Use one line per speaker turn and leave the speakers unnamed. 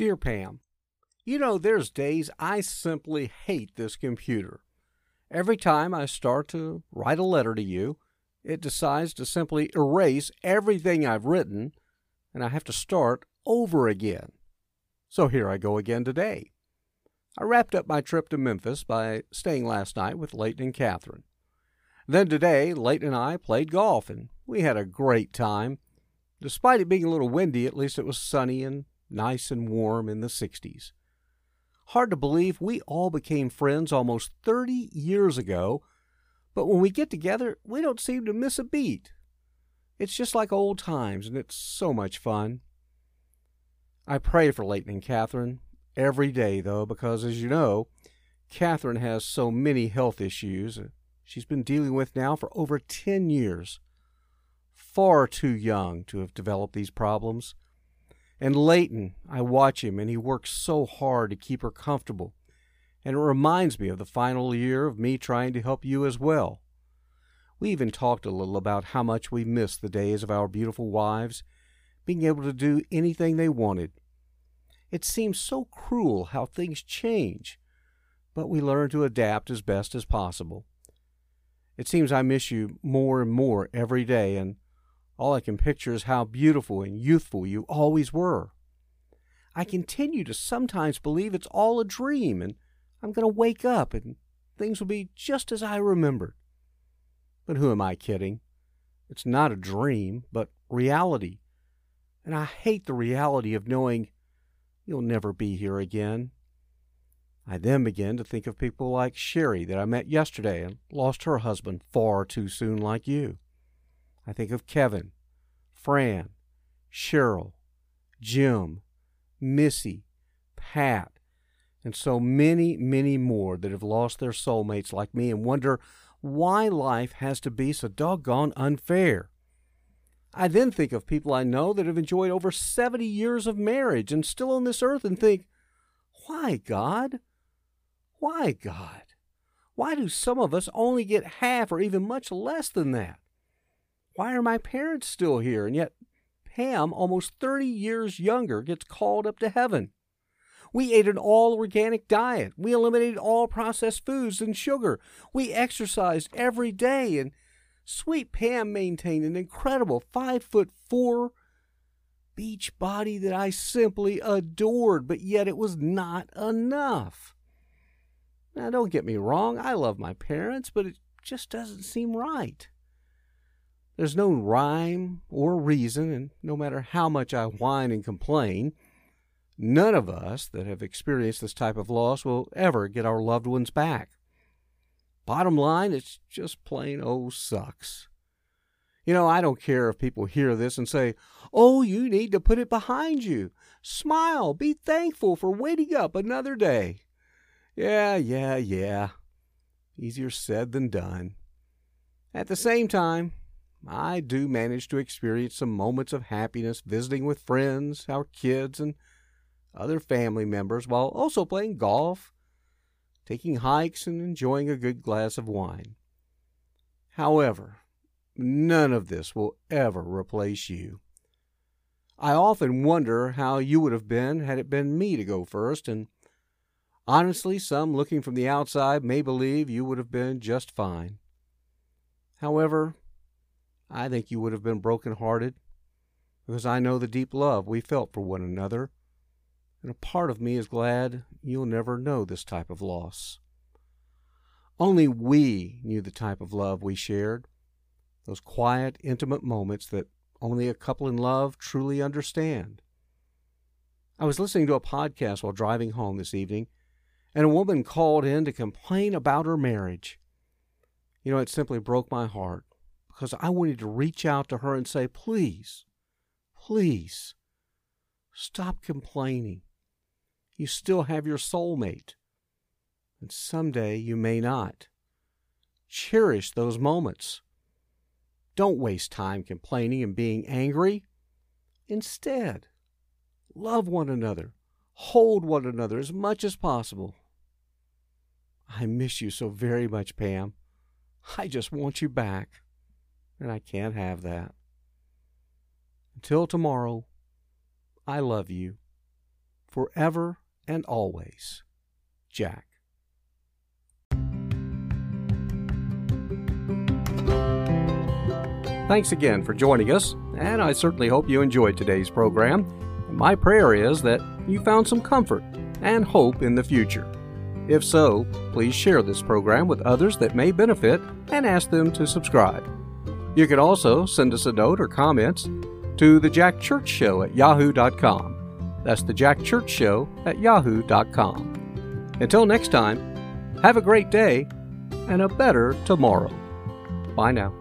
Dear Pam, you know, there's days I simply hate this computer. Every time I start to write a letter to you, it decides to simply erase everything I've written, and I have to start over again. So here I go again today. I wrapped up my trip to Memphis by staying last night with Leighton and Catherine. Then today, Leighton and I played golf, and we had a great time. Despite it being a little windy, at least it was sunny and nice and warm in the 60s. Hard to believe we all became friends almost 30 years ago, but when we get together, we don't seem to miss a beat. It's just like old times, and it's so much fun. I pray for Leighton and Catherine every day, though, because as you know, Catherine has so many health issues uh, she's been dealing with now for over 10 years. Far too young to have developed these problems. And Leighton, I watch him, and he works so hard to keep her comfortable. And it reminds me of the final year of me trying to help you as well. We even talked a little about how much we missed the days of our beautiful wives, being able to do anything they wanted. It seems so cruel how things change, but we learn to adapt as best as possible. It seems I miss you more and more every day, and all I can picture is how beautiful and youthful you always were. I continue to sometimes believe it's all a dream and I'm going to wake up and things will be just as I remembered. But who am I kidding? It's not a dream, but reality. And I hate the reality of knowing you'll never be here again. I then begin to think of people like Sherry that I met yesterday and lost her husband far too soon, like you. I think of Kevin, Fran, Cheryl, Jim, Missy, Pat, and so many, many more that have lost their soulmates like me and wonder why life has to be so doggone unfair. I then think of people I know that have enjoyed over 70 years of marriage and still on this earth and think, why, God? Why, God? Why do some of us only get half or even much less than that? Why are my parents still here? And yet Pam, almost 30 years younger, gets called up to heaven. We ate an all organic diet. We eliminated all processed foods and sugar. We exercised every day. And sweet Pam maintained an incredible five foot four beach body that I simply adored, but yet it was not enough. Now, don't get me wrong, I love my parents, but it just doesn't seem right. There's no rhyme or reason, and no matter how much I whine and complain, none of us that have experienced this type of loss will ever get our loved ones back. Bottom line, it's just plain old sucks. You know, I don't care if people hear this and say, Oh, you need to put it behind you. Smile, be thankful for waiting up another day. Yeah, yeah, yeah. Easier said than done. At the same time, I do manage to experience some moments of happiness visiting with friends, our kids, and other family members while also playing golf, taking hikes, and enjoying a good glass of wine. However, none of this will ever replace you. I often wonder how you would have been had it been me to go first, and honestly, some looking from the outside may believe you would have been just fine. However, I think you would have been broken hearted, because I know the deep love we felt for one another, and a part of me is glad you'll never know this type of loss. Only we knew the type of love we shared, those quiet, intimate moments that only a couple in love truly understand. I was listening to a podcast while driving home this evening, and a woman called in to complain about her marriage. You know, it simply broke my heart because I wanted to reach out to her and say, please, please, stop complaining. You still have your soulmate, and someday you may not. Cherish those moments. Don't waste time complaining and being angry. Instead, love one another, hold one another as much as possible. I miss you so very much, Pam. I just want you back, and I can't have that. Until tomorrow, I love you forever and always. Jack. Thanks again for joining us, and I certainly hope you enjoyed today's program. My prayer is that you found some comfort and hope in the future. If so, please share this program with others that may benefit and ask them to subscribe. You can also send us a note or comments to the Jack Church Show at yahoo.com. That's the Jack Church Show at yahoo.com. Until next time, have a great day and a better tomorrow. Bye now.